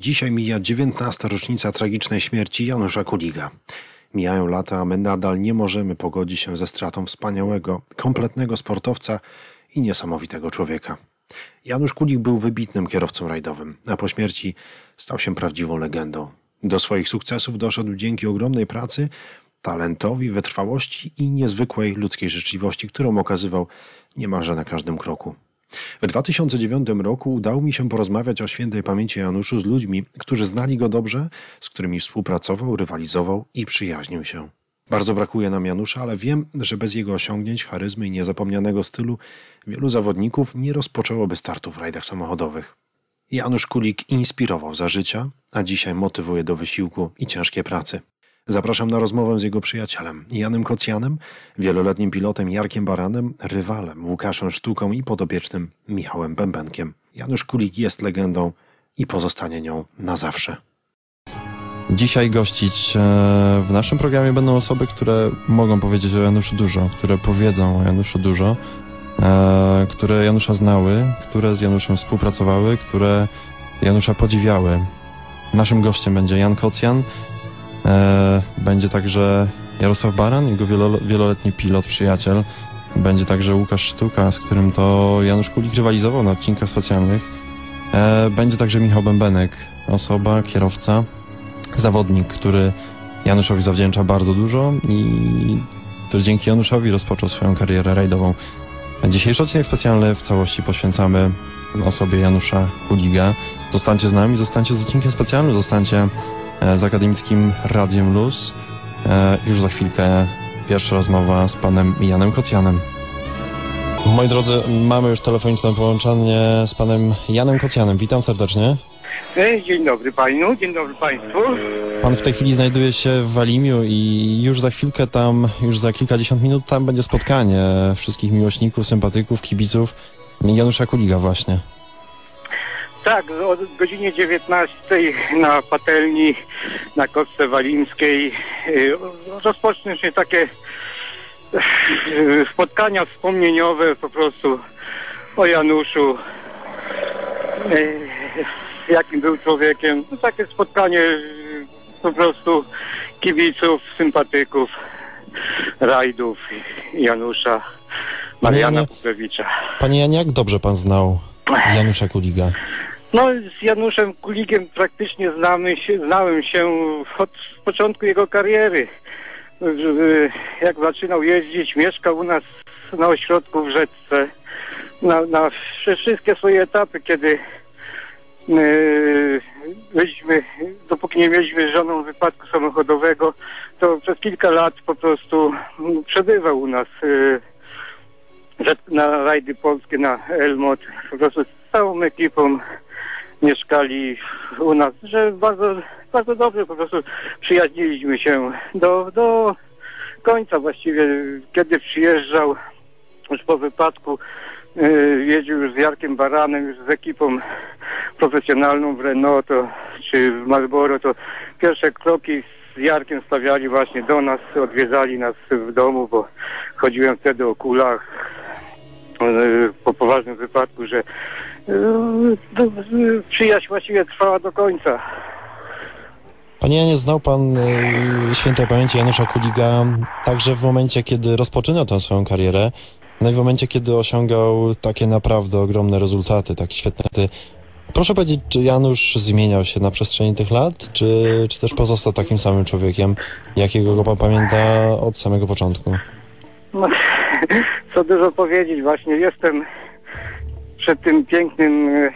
Dzisiaj mija 19. rocznica tragicznej śmierci Janusza Kuliga. Mijają lata, a my nadal nie możemy pogodzić się ze stratą wspaniałego, kompletnego sportowca i niesamowitego człowieka. Janusz Kulik był wybitnym kierowcą rajdowym, a po śmierci stał się prawdziwą legendą. Do swoich sukcesów doszedł dzięki ogromnej pracy, talentowi, wytrwałości i niezwykłej ludzkiej życzliwości, którą okazywał niemalże na każdym kroku. W 2009 roku udało mi się porozmawiać o świętej pamięci Januszu z ludźmi, którzy znali go dobrze, z którymi współpracował, rywalizował i przyjaźnił się. Bardzo brakuje nam Janusza, ale wiem, że bez jego osiągnięć, charyzmy i niezapomnianego stylu wielu zawodników nie rozpoczęłoby startu w rajdach samochodowych. Janusz Kulik inspirował za życia, a dzisiaj motywuje do wysiłku i ciężkiej pracy. Zapraszam na rozmowę z jego przyjacielem Janem Kocjanem, wieloletnim pilotem Jarkiem Baranem, rywalem Łukaszem Sztuką i podopiecznym Michałem Bębenkiem. Janusz Kulik jest legendą i pozostanie nią na zawsze. Dzisiaj gościć e, w naszym programie będą osoby, które mogą powiedzieć o Januszu dużo, które powiedzą o Januszu dużo, e, które Janusza znały, które z Januszem współpracowały, które Janusza podziwiały. Naszym gościem będzie Jan Kocjan, będzie także Jarosław Baran, jego wieloletni pilot, przyjaciel. Będzie także Łukasz Sztuka, z którym to Janusz Kulik rywalizował na odcinkach specjalnych. E, będzie także Michał Bębenek, osoba, kierowca, zawodnik, który Januszowi zawdzięcza bardzo dużo i który dzięki Januszowi rozpoczął swoją karierę rajdową. Dzisiejszy odcinek specjalny w całości poświęcamy osobie Janusza Kuliga. Zostańcie z nami, zostańcie z odcinkiem specjalnym, zostańcie E, z akademickim Radiem Luz. E, już za chwilkę pierwsza rozmowa z panem Janem Kocjanem. Moi drodzy, mamy już telefoniczne połączenie z panem Janem Kocjanem. Witam serdecznie. Dzień dobry panu, dzień dobry państwu. Pan w tej chwili znajduje się w Walimiu i już za chwilkę tam, już za kilkadziesiąt minut tam będzie spotkanie wszystkich miłośników, sympatyków, kibiców Janusza Kuliga właśnie. Tak, o godzinie 19 na patelni na Kostce Walimskiej y, rozpoczną się takie y, spotkania wspomnieniowe po prostu o Januszu, y, jakim był człowiekiem. No, takie spotkanie po prostu kibiców, sympatyków, rajdów Janusza, Mariana Puklewicza. Panie Janie, jak dobrze pan znał Janusza Kuliga? No, z Januszem Kulikiem praktycznie znamy się, znałem się od początku jego kariery. Jak zaczynał jeździć, mieszkał u nas na ośrodku w Rzeczce. Na, na wszystkie swoje etapy, kiedy byliśmy, dopóki nie mieliśmy żoną wypadku samochodowego, to przez kilka lat po prostu przebywał u nas na rajdy polskie, na Elmot, po prostu z całą ekipą mieszkali u nas, że bardzo, bardzo dobrze po prostu przyjaźniliśmy się do, do końca. Właściwie, kiedy przyjeżdżał już po wypadku, yy, jeździł już z Jarkiem Baranem, już z ekipą profesjonalną w Renault to, czy w Marlboro, to pierwsze kroki z Jarkiem stawiali właśnie do nas, odwiedzali nas w domu, bo chodziłem wtedy o kulach yy, po poważnym wypadku, że przyjaźń właściwie trwała do końca. Panie Janie, znał pan y, świętej pamięci Janusza Kuliga także w momencie, kiedy rozpoczynał tę swoją karierę, no i w momencie, kiedy osiągał takie naprawdę ogromne rezultaty, tak świetne. Proszę powiedzieć, czy Janusz zmieniał się na przestrzeni tych lat, czy, czy też pozostał takim samym człowiekiem, jakiego go pan pamięta od samego początku? No, co dużo powiedzieć, właśnie jestem przed tym pięknym e,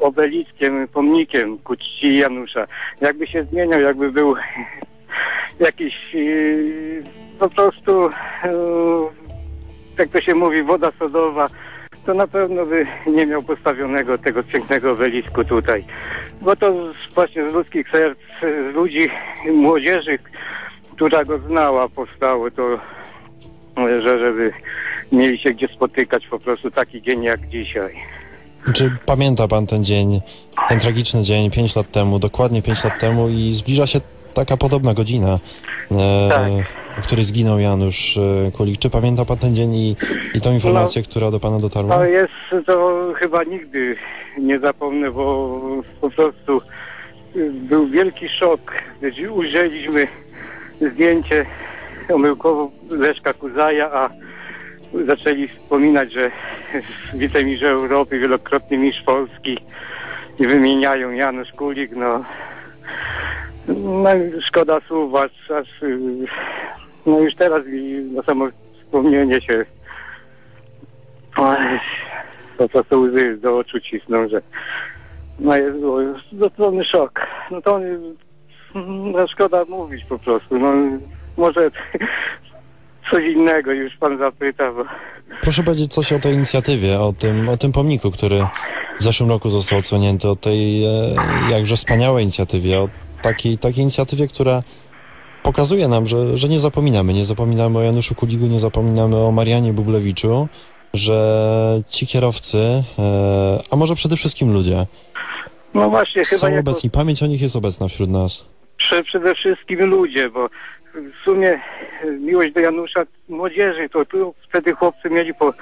obeliskiem, pomnikiem ku czci Janusza. Jakby się zmieniał, jakby był jakiś e, po prostu, e, jak to się mówi, woda sodowa, to na pewno by nie miał postawionego tego pięknego obelisku tutaj. Bo to właśnie z ludzkich serc, z ludzi, młodzieży, która go znała, powstało to, że żeby mieli się gdzie spotykać po prostu taki dzień jak dzisiaj. Czy pamięta pan ten dzień, ten tragiczny dzień, 5 lat temu, dokładnie 5 lat temu i zbliża się taka podobna godzina, e, tak. w której zginął Janusz e, Kulik. Czy pamięta pan ten dzień i, i tą informację, no, która do pana dotarła? To jest, to chyba nigdy nie zapomnę, bo po prostu y, był wielki szok, ujrzeliśmy zdjęcie omyłkowo Leszka Kuzaja, a zaczęli wspominać, że wicemistrz Europy, wielokrotny mistrz Polski i wymieniają Janusz Kulik, no, no szkoda słów, aż, aż no już teraz na samo wspomnienie się po prostu łzy do oczu cisną, że no jest było zupełny szok. No to no, szkoda mówić po prostu, no może coś innego już pan zapyta, bo Proszę powiedzieć coś o tej inicjatywie, o tym, o tym pomniku, który w zeszłym roku został odsłonięty, o tej e, jakże wspaniałej inicjatywie, o takiej, takiej inicjatywie, która pokazuje nam, że, że nie zapominamy. Nie zapominamy o Januszu Kuligu, nie zapominamy o Marianie Bublewiczu, że ci kierowcy, e, a może przede wszystkim ludzie, no właśnie chyba są jako... obecni. Pamięć o nich jest obecna wśród nas. Prze, przede wszystkim ludzie, bo w sumie miłość do Janusza młodzieży, to tu wtedy chłopcy mieli po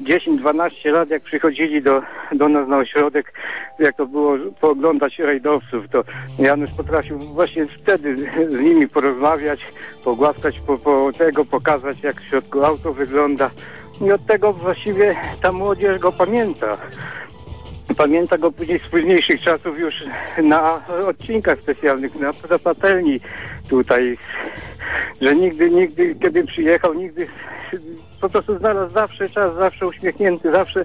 10-12 lat, jak przychodzili do, do nas na ośrodek, jak to było pooglądać rajdowców, to Janusz potrafił właśnie wtedy z nimi porozmawiać, pogłaskać po, po tego, pokazać jak w środku auto wygląda i od tego właściwie ta młodzież go pamięta. Pamięta go później z późniejszych czasów już na odcinkach specjalnych, na, na patelni tutaj, że nigdy, nigdy, kiedy przyjechał, nigdy po prostu znalazł zawsze czas, zawsze uśmiechnięty, zawsze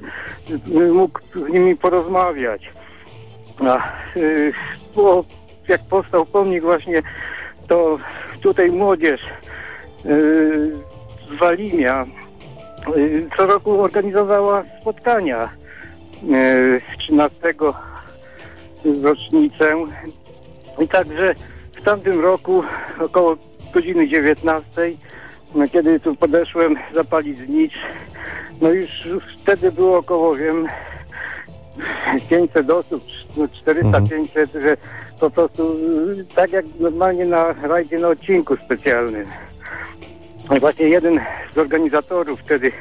mógł z nimi porozmawiać. A, y, było, jak powstał pomnik właśnie, to tutaj młodzież y, z Walimia y, co roku organizowała spotkania. Y, 13 rocznicę. I także w tamtym roku około godziny 19, no, kiedy tu podeszłem zapalić znicz, no już wtedy było około, wiem, 500 osób, no 400-500, że po prostu y, tak jak normalnie na rajdzie na odcinku specjalnym. Właśnie jeden z organizatorów wtedy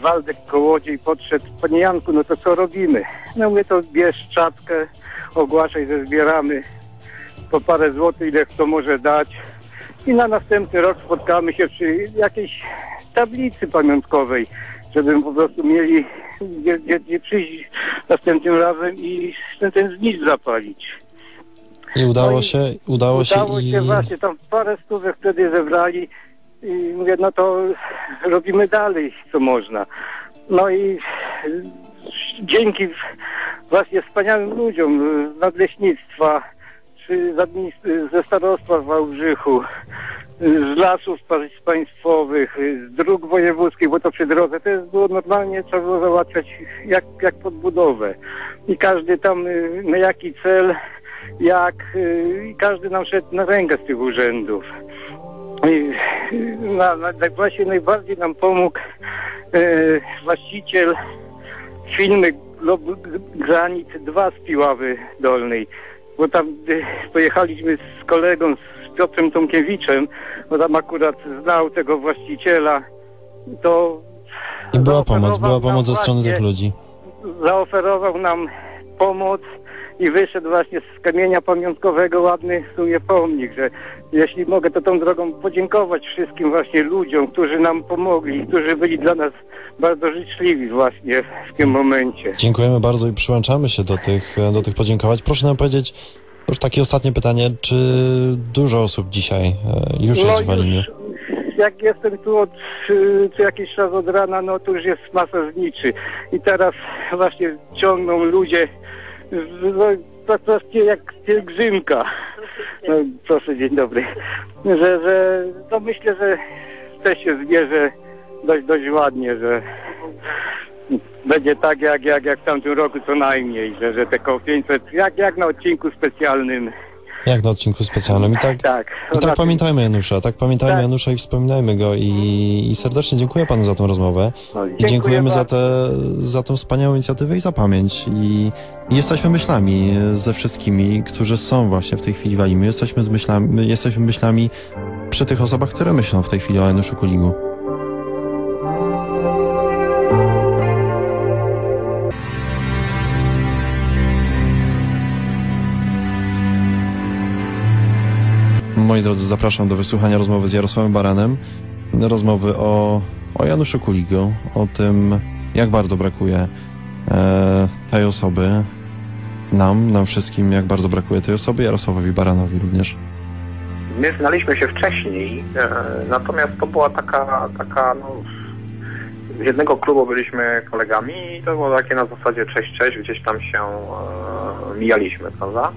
Waldek Kołodziej podszedł, panie Janku, no to co robimy? No mówię, to bierz czapkę, ogłaszaj, że zbieramy po parę złotych, ile kto może dać i na następny rok spotkamy się przy jakiejś tablicy pamiątkowej, żeby po prostu mieli gdzie, gdzie, gdzie przyjść następnym razem i ten, ten znicz zapalić. I udało No i się, udało się Udało i... się właśnie, tam parę stówek wtedy zebrali i mówię, no to robimy dalej, co można. No i dzięki właśnie wspaniałym ludziom z nadleśnictwa, czy ze starostwa w Wałbrzychu, z lasów pa- państwowych, z dróg wojewódzkich, bo to przy drodze to jest było normalnie, trzeba było załatwiać jak, jak podbudowę. I każdy tam y, na jaki cel, jak, y, i każdy nam szedł na rękę z tych urzędów. I, na, na, właśnie najbardziej nam pomógł e, właściciel firmy Granit 2 z Piławy Dolnej. Bo tam y, pojechaliśmy z kolegą, z Piotrem Tomkiewiczem, bo tam akurat znał tego właściciela, to I była pomoc, była pomoc ze strony tych ludzi. zaoferował nam pomoc i wyszedł właśnie z kamienia pamiątkowego ładny w sumie pomnik, że jeśli mogę to tą drogą podziękować wszystkim właśnie ludziom, którzy nam pomogli, którzy byli dla nas bardzo życzliwi właśnie w tym momencie. Dziękujemy bardzo i przyłączamy się do tych, do tych podziękowań. Proszę nam powiedzieć, już takie ostatnie pytanie, czy dużo osób dzisiaj e, już jest w Walimiu? już, jak jestem tu od y, co jakiś czas od rana, no to już jest masa zniczy. I teraz właśnie ciągną ludzie no, tak właśnie jak pielgrzymka. No, proszę, dzień dobry. Że, że to myślę, że też się zbierze dość, dość ładnie, że będzie tak jak, jak, jak w tamtym roku co najmniej, że, że te koło 500, jak, jak na odcinku specjalnym. Jak na odcinku specjalnym. I tak, Tak. i tak pamiętajmy Janusza, tak pamiętajmy Tak. Janusza i wspominajmy go i, i serdecznie dziękuję panu za tą rozmowę. No, I dziękujemy za, te, za tą wspaniałą inicjatywę i za pamięć. I, I jesteśmy myślami ze wszystkimi, którzy są właśnie w tej chwili w Walimiu. Jesteśmy, z myślami, jesteśmy myślami przy tych osobach, które myślą w tej chwili o Januszu Kuligu. Moi drodzy, zapraszam do wysłuchania rozmowy z Jarosławem Baranem. Rozmowy o, o Januszu Kuligu, o tym, jak bardzo brakuje e, tej osoby. Nam, nam wszystkim, jak bardzo brakuje tej osoby, Jarosławowi Baranowi również. My znaliśmy się wcześniej, e, natomiast to była taka, taka no, z jednego klubu byliśmy kolegami i to było takie na zasadzie cześć, cześć, gdzieś tam się e, mijaliśmy, prawda?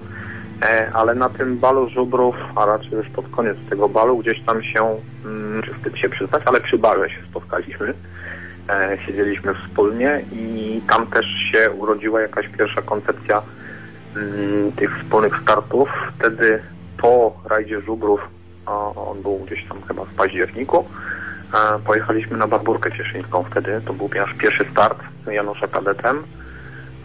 E, ale na tym balu żubrów, a raczej już pod koniec tego balu, gdzieś tam się, mm, czy wstyd się przyznać, ale przy barze się spotkaliśmy. E, siedzieliśmy wspólnie i tam też się urodziła jakaś pierwsza koncepcja mm, tych wspólnych startów. Wtedy po rajdzie żubrów, on był gdzieś tam chyba w październiku, e, pojechaliśmy na Barburkę Cieszyńską wtedy. To był nasz pierwszy start Janusza kadetem.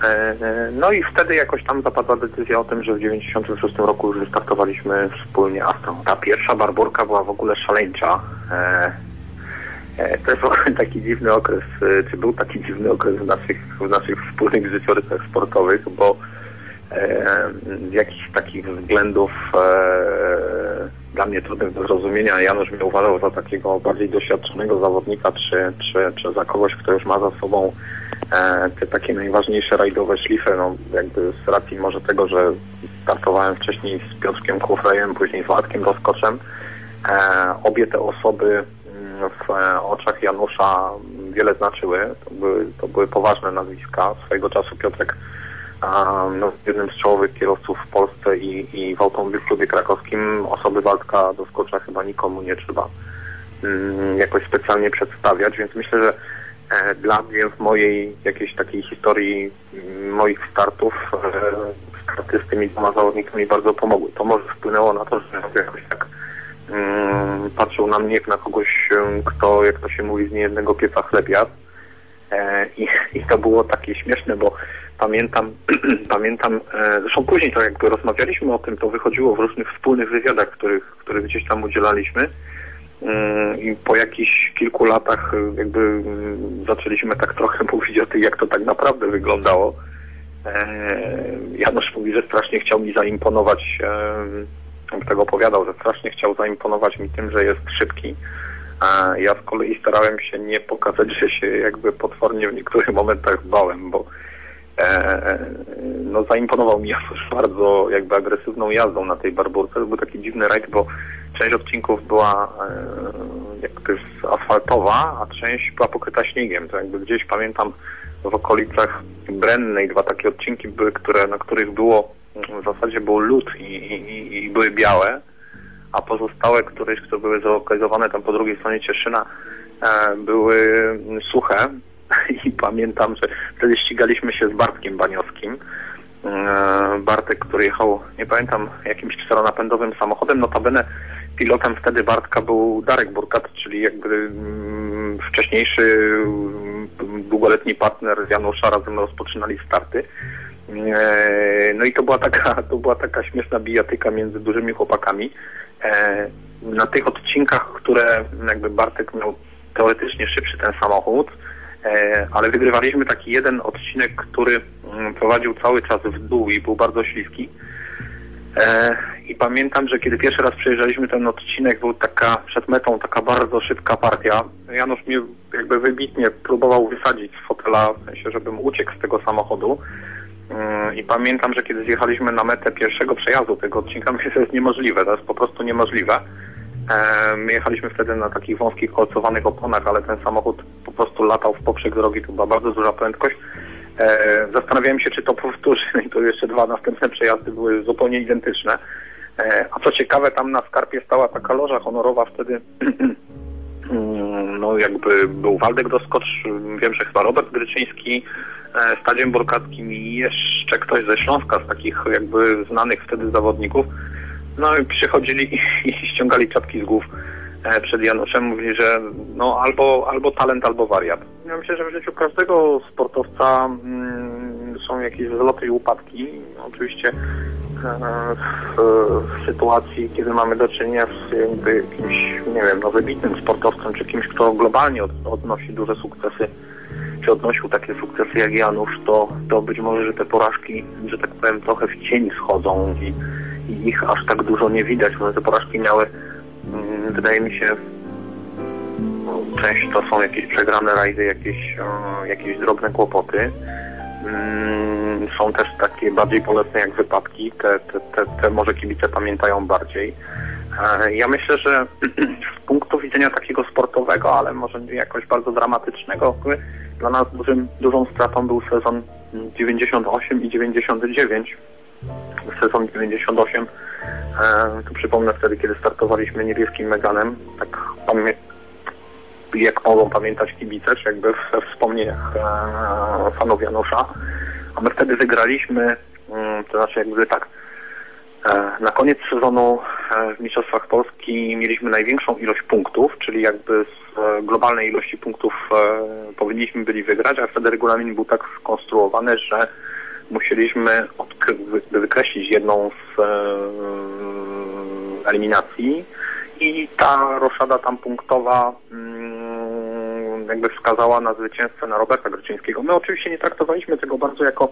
E, No i wtedy jakoś tam zapadła decyzja o tym, że w 96 roku już wystartowaliśmy wspólnie Astrą. Ta pierwsza Barburka była w ogóle szaleńcza. E, e, To jest taki dziwny okres, czy był taki dziwny okres w naszych, w naszych wspólnych życiorysach sportowych, bo z jakichś takich względów dla mnie trudnych do zrozumienia Janusz mnie uważał za takiego bardziej doświadczonego zawodnika, czy, czy, czy za kogoś, kto już ma za sobą te takie najważniejsze rajdowe szlify, no jakby z racji może tego, że startowałem wcześniej z Piotrkiem Kufrejem, później z Władkiem Roskoczem. E, obie te osoby mm, w e, oczach Janusza wiele znaczyły. To były, to były poważne nazwiska. Swojego czasu Piotrek no, jednym z czołowych kierowców w Polsce i, i w Automobil Klubie Krakowskim osoby Waldka Doskocza chyba nikomu nie trzeba mm, jakoś specjalnie przedstawiać, więc myślę, że e, dla mnie w mojej jakiejś takiej historii mm, moich startów e, starty z tymi dwoma zawodnikami bardzo pomogły. To może wpłynęło na to, że jakoś tak mm, patrzył na mnie jak na kogoś, em, kto, jak to się mówi, z niejednego pieca chleb jadł. E, i, I to było takie śmieszne, bo pamiętam, pamiętam, e, zresztą później to jakby rozmawialiśmy o tym, to wychodziło w różnych wspólnych wywiadach, których, których gdzieś tam udzielaliśmy. Mm, I po jakichś kilku latach e, jakby mm, zaczęliśmy tak trochę mówić o tym, jak to tak naprawdę wyglądało. Janusz mówi, że strasznie chciał mi zaimponować, on tego opowiadał, że strasznie chciał zaimponować mi tym, że jest szybki. A ja z kolei starałem się nie pokazać, że się jakby potwornie w niektórych momentach bałem, bo no zaimponował mi bardzo jakby agresywną jazdą na tej barburce. To był taki dziwny rajd, bo część odcinków była e, jakby asfaltowa, a część była pokryta śniegiem. To jakby gdzieś pamiętam w okolicach Brennej dwa takie odcinki były, które, na których było w zasadzie był lód i, i, i były białe, a pozostałe któreś, które były zlokalizowane tam po drugiej stronie Cieszyna, e, były suche. I pamiętam, że wtedy ścigaliśmy się z Bartkiem Baniowskim. E, Bartek, który jechał, nie pamiętam, jakimś czteronapędowym samochodem. Notabene pilotem wtedy Bartka był Darek Burkat, czyli jakby mm, wcześniejszy mm, długoletni partner Janusza, razem rozpoczynali starty. E, No i to była taka, to była taka śmieszna bijatyka między dużymi chłopakami. E, Na tych odcinkach, które jakby Bartek miał teoretycznie szybszy ten samochód, ale wygrywaliśmy taki jeden odcinek, który mm, prowadził cały czas w dół i był bardzo śliski. E, I pamiętam, że kiedy pierwszy raz przejeżdżaliśmy ten odcinek, był taka przed metą taka bardzo szybka partia. Janusz mnie jakby wybitnie próbował wysadzić z fotela, w sensie, żebym uciekł z tego samochodu. Mm, I pamiętam, że kiedy zjechaliśmy na metę pierwszego przejazdu tego odcinka, myślę, że to jest niemożliwe, to jest po prostu niemożliwe. My jechaliśmy wtedy na takich wąskich, kolcowanych oponach, ale ten samochód po prostu latał w poprzek drogi, to była bardzo duża prędkość. E, Zastanawiałem się, czy to powtórzy, i to jeszcze dwa następne przejazdy były zupełnie identyczne. E, A co ciekawe, tam na skarpie stała taka loża honorowa wtedy, Mm, no jakby był Waldek Doskocz, wiem, że chyba Robert Gryczyński, e, Stadziem Borkackim i jeszcze ktoś ze Śląska z takich jakby znanych wtedy zawodników. No i przychodzili i, i ściągali czapki z głów e, przed Januszem, mówili, że no albo, albo talent, albo wariat. Ja myślę, że w życiu każdego sportowca mm, są jakieś wzloty i upadki. Oczywiście e, w, w sytuacji, kiedy mamy do czynienia z jakby jakimś, nie wiem, no wybitnym sportowcem, czy kimś, kto globalnie od, odnosi duże sukcesy, czy odnosił takie sukcesy jak Janusz, to, to być może, że te porażki, że tak powiem, trochę w cień schodzą i, ich aż tak dużo nie widać. One te porażki miały, mm, wydaje mi się, no, część to są jakieś przegrane rajdy, jakieś, jakieś drobne kłopoty. Mm, Są też takie bardziej bolesne jak wypadki, te, te, te, te może kibice pamiętają bardziej. E, Ja myślę, że z punktu widzenia takiego sportowego, ale może nie jakoś bardzo dramatycznego, dla nas dużym, dużą stratą był sezon 98 i 99. Sezon 98, e, tu przypomnę wtedy, kiedy startowaliśmy niebieskim Meganem, tak jak mogą pamiętać kibice, czy jakby we wspomnieniach e, fanów Janusza. A my wtedy wygraliśmy, mm, to znaczy jakby tak, e, na koniec sezonu w Mistrzostwach Polski mieliśmy największą ilość punktów, czyli jakby z globalnej ilości punktów powinniśmy byli wygrać, a wtedy regulamin był tak skonstruowany, że musieliśmy wykreślić jedną z e, eliminacji i ta roszada tam punktowa mm, jakby wskazała na zwycięzcę na Roberta Gryczyńskiego. My oczywiście nie traktowaliśmy tego bardzo jako,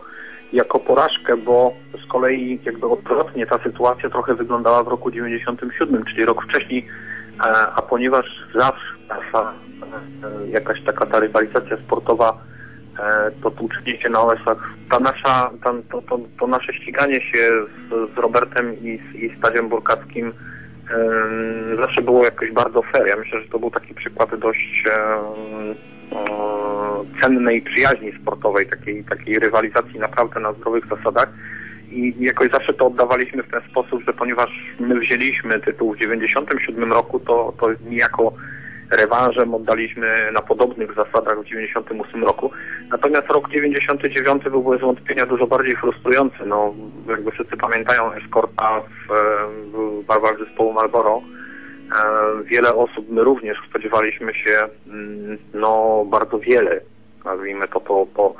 jako porażkę, bo z kolei jakby odwrotnie ta sytuacja trochę wyglądała w roku 97, czyli rok wcześniej, e, a ponieważ zawsze e, jakaś taka ta rywalizacja sportowa to tłuczenie się na OS-ach, ta nasza, ta, to, to, to nasze ściganie się z, z Robertem i z, i z Tadziem Burkackim zawsze było jakoś bardzo fair. Ja myślę, że to był taki przykład dość e, cennej przyjaźni sportowej, takiej, takiej rywalizacji naprawdę na zdrowych zasadach. I jakoś zawsze to oddawaliśmy w ten sposób, że ponieważ my wzięliśmy tytuł w 97 roku, to, to niejako rewanżem oddaliśmy na podobnych zasadach w 98 roku. Natomiast rok 99 był bez wątpienia dużo bardziej frustrujący. No, jakby wszyscy pamiętają eskorta w, w barwach zespołu Marlboro. E, Wiele osób, my również spodziewaliśmy się mm, no, bardzo wiele, nazwijmy to po, po,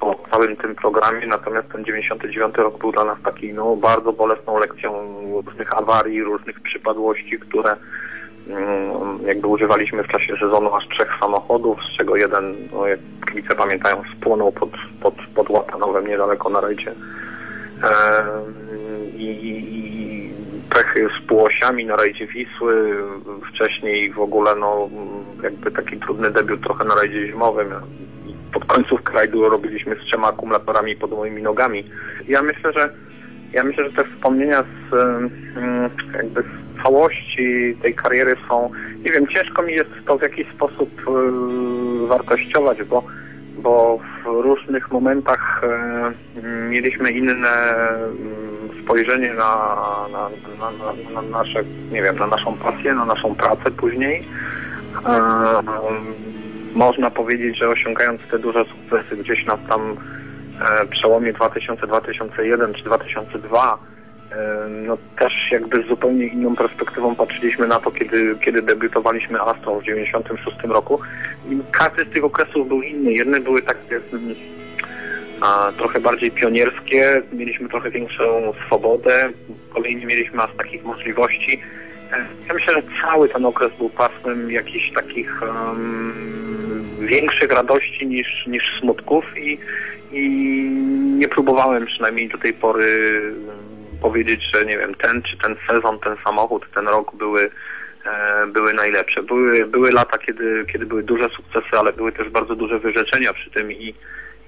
po całym tym programie, natomiast ten 99 rok był dla nas taki no, bardzo bolesną lekcją różnych awarii, różnych przypadłości, które jakby używaliśmy w czasie sezonu aż trzech samochodów, z czego jeden, no, jak kibice pamiętają, spłonął pod, pod, pod Łatanowem niedaleko na rajdzie. I, i, pechy z półosiami na rajdzie Wisły, wcześniej w ogóle no jakby taki trudny debiut trochę na rajdzie zimowym. Pod końcówkę rajdu robiliśmy z trzema akumulatorami pod moimi nogami. Ja myślę, że ja myślę, że te wspomnienia z jakby z całości tej kariery są, nie wiem, ciężko mi jest to w jakiś sposób e, wartościować, bo bo w różnych momentach e, mieliśmy inne mm, spojrzenie na, na, na, na, na nasze, nie wiem, na naszą pasję, na naszą pracę później. E, można powiedzieć, że osiągając te duże sukcesy gdzieś na tam przełomie 2000-2001 czy 2002, e, no też jakby z zupełnie inną perspektywą patrzyliśmy na to, kiedy, kiedy debiutowaliśmy Aston w 96 roku. I każdy z tych okresów był inny. Jedne były takie mm, a, trochę bardziej pionierskie, mieliśmy trochę większą swobodę, kolejni mieliśmy aż takich możliwości. Ja myślę, że cały ten okres był pasmem jakichś takich em, większych radości niż, niż smutków i, i nie próbowałem przynajmniej do tej pory powiedzieć, że nie wiem, ten czy ten sezon, ten samochód, ten rok były, e, były najlepsze. Były, były lata, kiedy, kiedy były duże sukcesy, ale były też bardzo duże wyrzeczenia przy tym i,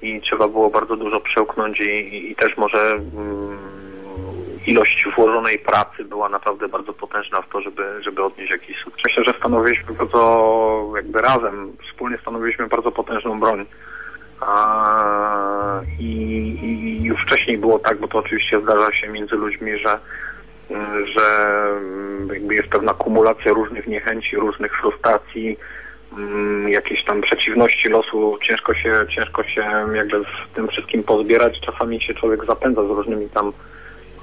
i trzeba było bardzo dużo przełknąć i, i, też może mm, ilość włożonej pracy była naprawdę bardzo potężna w to, żeby, żeby odnieść jakiś sukces. Myślę, że stanowiliśmy bardzo jakby razem, wspólnie stanowiliśmy bardzo potężną broń. A, i, I już wcześniej było tak, bo to oczywiście zdarza się między ludźmi, że że jakby jest pewna kumulacja różnych niechęci, różnych frustracji, mm, jakieś tam przeciwności losu, ciężko się, ciężko się jakby w tym wszystkim pozbierać. Czasami się człowiek zapędza z różnymi tam,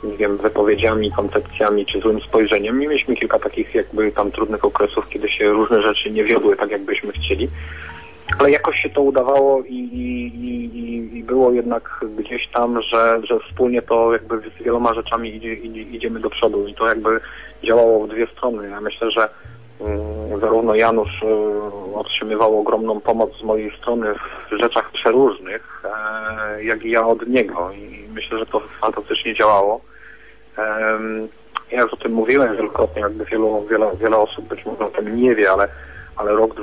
nie wiem, wypowiedziami, koncepcjami czy złym spojrzeniem. Mieliśmy kilka takich jakby tam trudnych okresów, kiedy się różne rzeczy nie wiodły tak, jakbyśmy chcieli. Ale jakoś się to udawało i, i, i, i było jednak gdzieś tam, że, że wspólnie to jakby z wieloma rzeczami idzie, idzie, idziemy do przodu i to jakby działało w dwie strony. Ja myślę, że mm, zarówno Janusz y, otrzymywał ogromną pomoc z mojej strony w rzeczach przeróżnych, e, jak i ja od niego i myślę, że to fantastycznie działało. Ja już o tym mówiłem wielokrotnie, jakby wielu, wiele, wiele osób być może o tym nie wie, ale, ale rok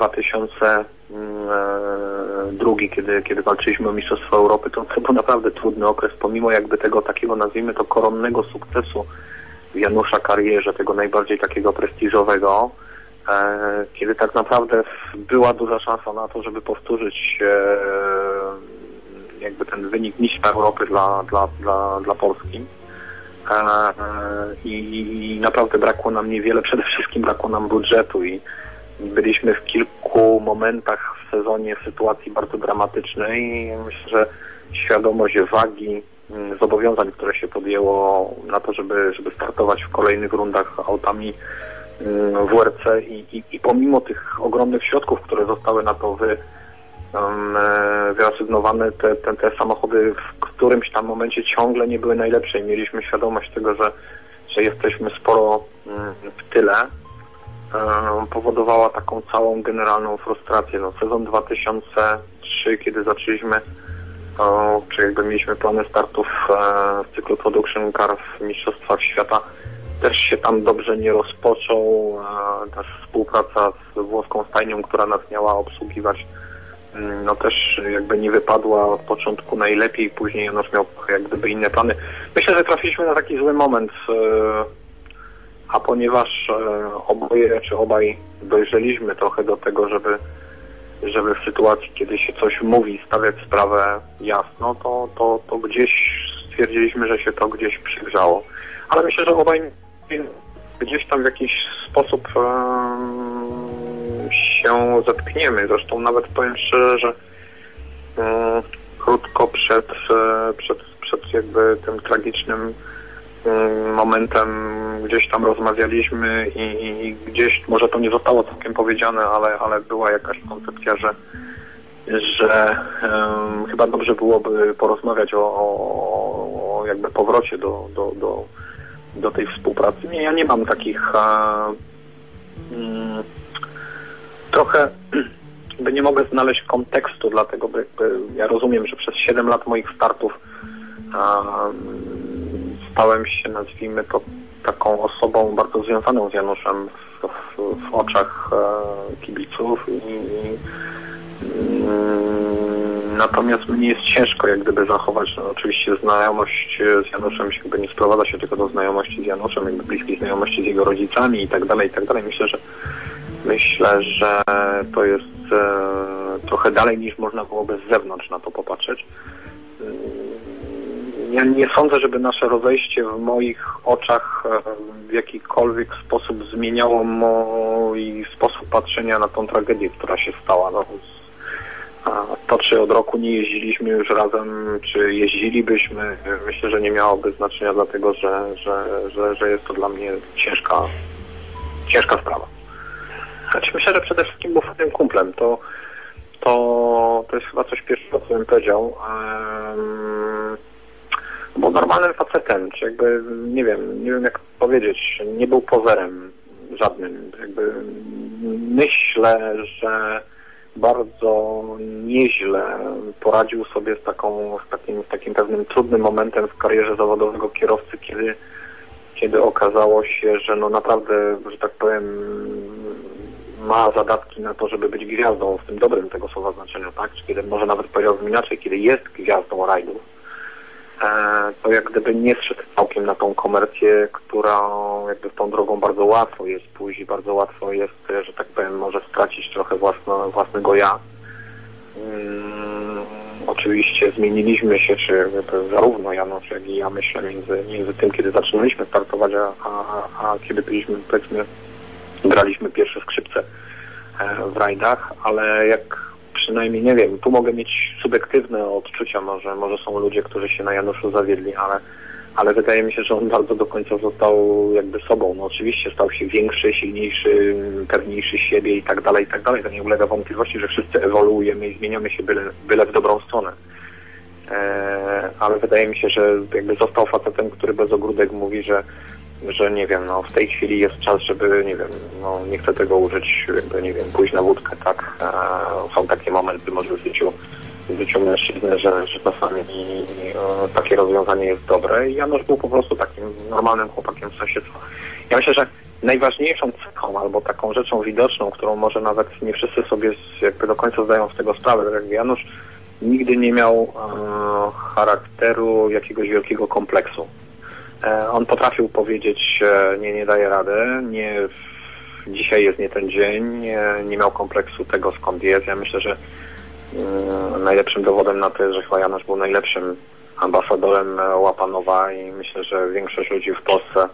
2002, kiedy, kiedy walczyliśmy o Mistrzostwo Europy, to, był naprawdę trudny okres, pomimo jakby tego takiego, nazwijmy to, koronnego sukcesu Janusza karierze, tego najbardziej takiego prestiżowego, e, kiedy tak naprawdę była duża szansa na to, żeby powtórzyć e, jakby ten wynik mistrza Europy dla, dla, dla, dla Polski. E, e, I, I naprawdę brakło nam niewiele, przede wszystkim brakło nam budżetu i byliśmy w kilku momentach w sezonie w sytuacji bardzo dramatycznej. I myślę, że świadomość wagi mm, zobowiązań, które się podjęło na to, żeby, żeby startować w kolejnych rundach autami mm, WRC i, i, i pomimo tych ogromnych środków, które zostały na to wy, um, wyasygnowane, te, te, te samochody w którymś tam momencie ciągle nie były najlepsze i mieliśmy świadomość tego, że, że jesteśmy sporo w tyle, powodowała taką całą generalną frustrację. No, sezon 2003, kiedy zaczęliśmy, czy jakby mieliśmy plany startów e, w cyklu Production Car w Mistrzostwach Świata, też się tam dobrze nie rozpoczął. Też współpraca z włoską stajnią, która nas miała obsługiwać, mm, no też jakby nie wypadła od początku najlepiej, później Janusz miał jak gdyby inne plany. Myślę, że trafiliśmy na taki zły moment, e, a ponieważ e, oboje czy obaj dojrzeliśmy trochę do tego, żeby, żeby w sytuacji, kiedy się coś mówi, stawiać sprawę jasno, to, to, to gdzieś stwierdziliśmy, że się to gdzieś przygrzało. Ale myślę, że obaj gdzieś tam w jakiś sposób em, się zetkniemy. Zresztą nawet powiem szczerze, że em, krótko przed, e, przed, przed jakby tym tragicznym momentem gdzieś tam rozmawialiśmy i, i gdzieś, może to nie zostało całkiem powiedziane, ale, ale była jakaś koncepcja, że że em, chyba dobrze byłoby porozmawiać o, o, o jakby powrocie do, do, do, do tej współpracy. Nie, ja nie mam takich e, mm, trochę by nie mogę znaleźć kontekstu, dlatego by, by ja rozumiem, że przez 7 lat moich startów em, stałem się, nazwijmy to, taką osobą bardzo związaną z Januszem w, w, w oczach e, kibiców i, i Mm, Natomiast mnie jest ciężko jak gdyby zachować, no, oczywiście znajomość e, z Januszem jakby nie sprowadza się tylko do znajomości z Januszem, jakby bliskiej znajomości z jego rodzicami i tak dalej, i tak dalej. Myślę, że myślę, że to jest e, trochę dalej niż można byłoby z zewnątrz na to popatrzeć. Ja nie sądzę, żeby nasze rozejście w moich oczach e, w jakikolwiek sposób zmieniało mój sposób patrzenia na tą tragedię, która się stała. No, to, czy od roku nie jeździliśmy już razem, czy jeździlibyśmy, myślę, że nie miałoby znaczenia, dlatego że, że, że, że jest to dla mnie ciężka, ciężka sprawa. Znaczy, myślę, że przede wszystkim był fajnym kumplem. To, to, to jest chyba coś pierwszego, co bym powiedział. Em, był normalnym facetem, czy jakby, nie wiem, nie wiem jak powiedzieć, nie był pozerem żadnym. Jakby myślę, że bardzo nieźle poradził sobie z, taką, z, takim, z takim pewnym trudnym momentem w karierze zawodowego kierowcy, kiedy, kiedy okazało się, że no naprawdę, że tak powiem, ma zadatki na to, żeby być gwiazdą w tym dobrym tego słowa znaczeniu, tak? Czy kiedy może nawet powiedziałbym inaczej, kiedy jest gwiazdą rajdów, to jak gdyby nie zszedł całkiem na tą komercję, która jakby tą drogą bardzo łatwo jest pójść i bardzo łatwo jest, e, że tak powiem, może stracić trochę własno, własnego ja. Mm, oczywiście zmieniliśmy się, czy zarówno Janusz, jak i ja myślę między, między tym, kiedy zaczynaliśmy startować, a, a, a kiedy byliśmy, powiedzmy, graliśmy pierwsze skrzypce e, w rajdach, ale jak przynajmniej, nie wiem, tu mogę mieć subiektywne odczucia, może, może są ludzie, którzy się na Januszu zawiedli, ale, ale wydaje mi się, że on bardzo do końca został jakby sobą. No oczywiście stał się większy, silniejszy, pewniejszy siebie i tak dalej, i tak dalej. To nie ulega wątpliwości, że wszyscy ewoluujemy i zmieniamy się byle, byle w dobrą stronę. E, ale wydaje mi się, że jakby został facetem, który bez ogródek mówi, że że nie wiem, no w tej chwili jest czas, żeby, nie wiem, no nie chcę tego użyć, jakby, nie wiem, pójść na wódkę, tak? E, są takie momenty może w życiu, w życiu mężczyzny, że, że czasami e, takie rozwiązanie jest dobre i Janusz był po prostu takim normalnym chłopakiem w sensie co. Ja myślę, że najważniejszą cechą albo taką rzeczą widoczną, którą może nawet nie wszyscy sobie jakby do końca zdają z tego sprawę, tak jak Janusz nigdy nie miał e, charakteru jakiegoś wielkiego kompleksu. E, on potrafił powiedzieć, nie, nie daje rady, nie, dzisiaj jest nie ten dzień, nie, nie miał kompleksu tego skąd jest. Ja myślę, że e, najlepszym dowodem na to jest, że chyba Janusz był najlepszym ambasadorem Łapanowa i myślę, że większość ludzi w Polsce,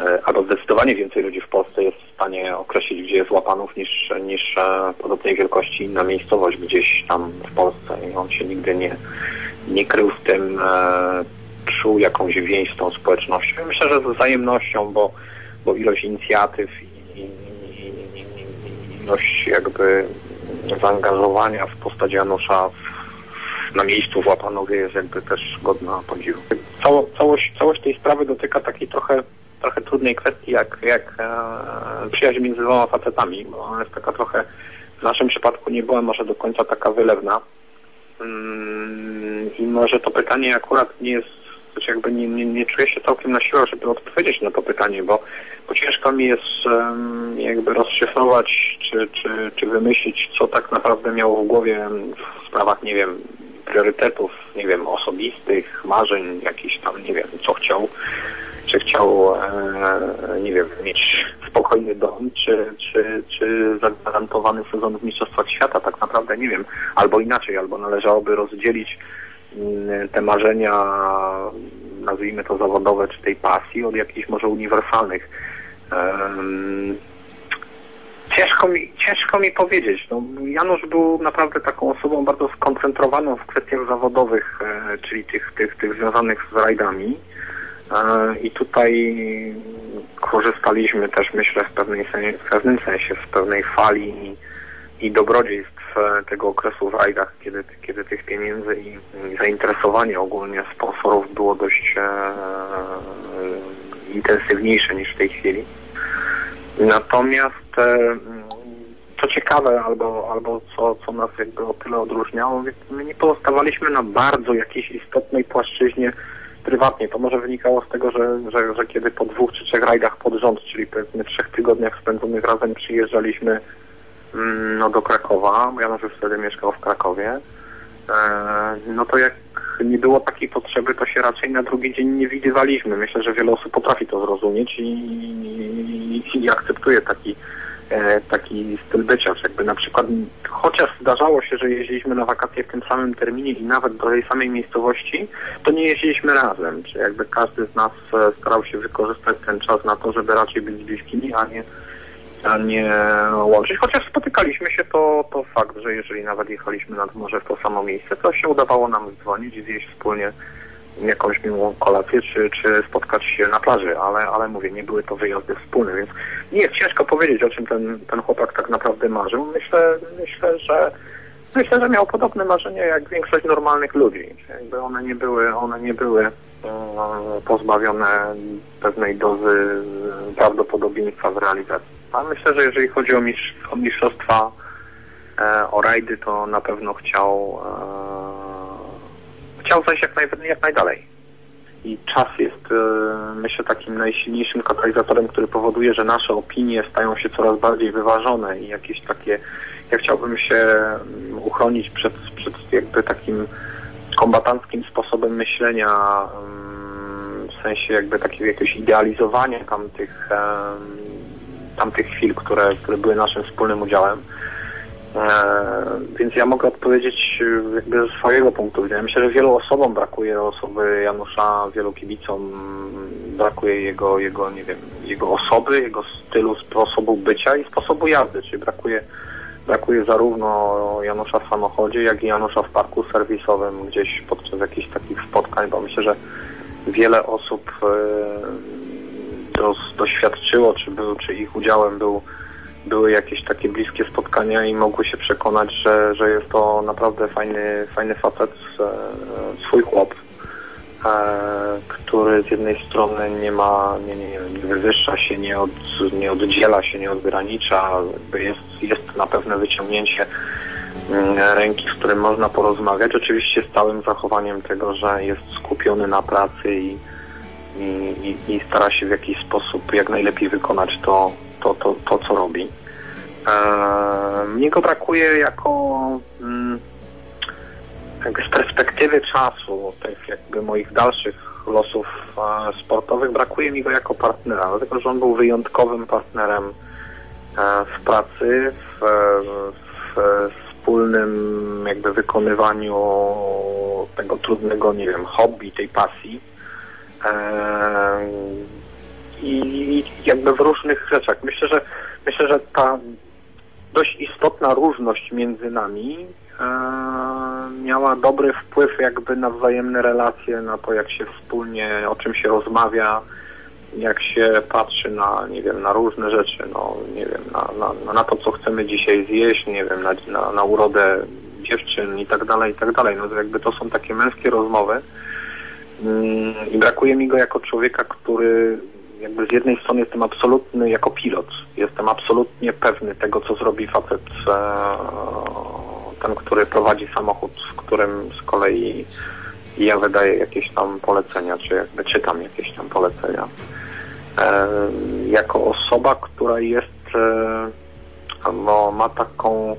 e, albo zdecydowanie więcej ludzi w Polsce jest w stanie określić, gdzie jest Łapanów niż, niż e, podobnej wielkości inna miejscowość gdzieś tam w Polsce i on się nigdy nie, nie krył w tym, czuł jakąś więź z tą społecznością. Myślę, że z wzajemnością, bo, bo ilość inicjatyw i, i, i, i ilość jakby zaangażowania w postać Janusza w, na miejscu w Łapanowie jest jakby też godna podziwu. Cało, całość, całość tej sprawy dotyka takiej trochę trochę trudnej kwestii jak, jak e, przyjaźń między dwoma facetami, bo ona jest taka trochę w naszym przypadku nie była może do końca taka wylewna. Mm, I może to pytanie akurat nie jest, znaczy jakby nie, nie, nie czuję się całkiem na siłę, żeby odpowiedzieć na to pytanie, bo, bo ciężko mi jest em, jakby rozszyfrować, czy, czy, czy wymyślić, co tak naprawdę miało w głowie w sprawach, nie wiem, priorytetów, nie wiem, osobistych, marzeń, jakichś tam, nie wiem, co chciał, czy chciał, e, nie wiem, mieć spokojny dom, czy, czy, czy zagwarantowany sezon w Mistrzostwach Świata, tak naprawdę nie wiem. Albo inaczej, albo należałoby rozdzielić te marzenia, nazwijmy to zawodowe, czy tej pasji od jakichś może uniwersalnych. Ciężko mi, ciężko mi powiedzieć. No, Janusz był naprawdę taką osobą bardzo skoncentrowaną w kwestiach zawodowych, e, czyli tych, tych, tych związanych z rajdami. E, I tutaj korzystaliśmy też, myślę, w, pewnej w pewnym sensie z pewnej fali i, i dobrodziejstw tego okresu w rajdach, kiedy, kiedy tych pieniędzy i, zainteresowanie ogólnie sponsorów było dość e, intensywniejsze niż w tej chwili. Natomiast e, co ciekawe, albo, albo co, co nas jakby o tyle odróżniało, my nie pozostawaliśmy na bardzo jakiejś istotnej płaszczyźnie prywatnie. To może wynikało z tego, że, że, że kiedy po dwóch czy trzech rajdach pod rząd, czyli powiedzmy trzech tygodniach spędzonych razem przyjeżdżaliśmy no, do Krakowa, bo Janusz już wtedy mieszkał w Krakowie, e, no to jak nie było takiej potrzeby, to się raczej na drugi dzień nie widywaliśmy. Myślę, że wiele osób potrafi to zrozumieć i, i, i akceptuje taki, e, taki styl bycia. Jakby na przykład, chociaż zdarzało się, że jeździliśmy na wakacje w tym samym terminie i nawet do tej samej miejscowości, to nie jeździliśmy razem. Czy jakby każdy z nas e, starał się wykorzystać ten czas na to, żeby raczej być bliskimi, a nie a nie łączyć. Chociaż spotykaliśmy się, to, to fakt, że jeżeli nawet jechaliśmy nad morze w to samo miejsce, to się udawało nam dzwonić i zjeść wspólnie jakąś miłą kolację, czy, czy spotkać się na plaży, ale, ale mówię, nie były to wyjazdy wspólne, więc nie jest ciężko powiedzieć, o czym ten, ten chłopak tak naprawdę marzył. Myślę, myślę, że myślę, że miał podobne marzenia jak większość normalnych ludzi. Jakby one nie były, one nie były e, pozbawione pewnej dozy prawdopodobieństwa w realizacji. A myślę, że jeżeli chodzi o, mistrz, o mistrzostwa, e, o rajdy, to na pewno chciał e, chciał zajść jak, naj, jak najdalej. I czas jest, e, myślę, takim najsilniejszym katalizatorem, który powoduje, że nasze opinie stają się coraz bardziej wyważone i jakieś takie, ja chciałbym się mm, uchronić przed, przed jakby takim kombatanckim sposobem myślenia, mm, w sensie jakby takiego jakiegoś idealizowania tamtych, em, tamtych chwil, które, które były naszym wspólnym udziałem. E, więc ja mogę odpowiedzieć e, jakby ze swojego punktu widzenia. Myślę, że wielu osobom brakuje osoby Janusza, wielu kibicom brakuje jego, jego, nie wiem, jego osoby, jego stylu, sposobu bycia i sposobu jazdy, czyli brakuje, brakuje zarówno Janusza w samochodzie, jak i Janusza w parku serwisowym gdzieś podczas jakichś takich spotkań, bo myślę, że wiele osób doświadczyło, czy, był, czy ich udziałem był były jakieś takie bliskie spotkania i mogły się przekonać, że, że jest to naprawdę fajny, fajny facet, e, swój chłop, e, który z jednej strony nie ma, nie, nie, nie wywyższa się, nie, od, nie oddziela się, nie odgranicza, jest, jest na pewne wyciągnięcie mm, ręki, z którym można porozmawiać. Oczywiście z całym zachowaniem tego, że jest skupiony na pracy i, i, i, i stara się w jakiś sposób jak najlepiej wykonać to, to, to, to co robi. Eee, mnie go brakuje jako mm, z perspektywy czasu, tych jakby moich dalszych losów e, sportowych, brakuje mi go jako partnera, dlatego że on był wyjątkowym partnerem e, w pracy, w, w wspólnym jakby wykonywaniu tego trudnego, nie wiem, hobby, tej pasji. I jakby w różnych rzeczach. Myślę, że myślę, że ta dość istotna różność między nami e, miała dobry wpływ jakby na wzajemne relacje, na to jak się wspólnie, o czym się rozmawia, jak się patrzy na, nie wiem, na różne rzeczy, no nie wiem, na, na, na to, co chcemy dzisiaj zjeść, nie wiem, na, na, na urodę dziewczyn i tak dalej, i tak dalej. No to jakby to są takie męskie rozmowy i brakuje mi go jako człowieka, który jakby z jednej strony jestem absolutny jako pilot, jestem absolutnie pewny tego, co zrobi facet, e, ten, który prowadzi samochód, w którym z kolei ja wydaję jakieś tam polecenia, czy jakby czytam jakieś tam polecenia. E, jako osoba, która jest, e, no, ma taką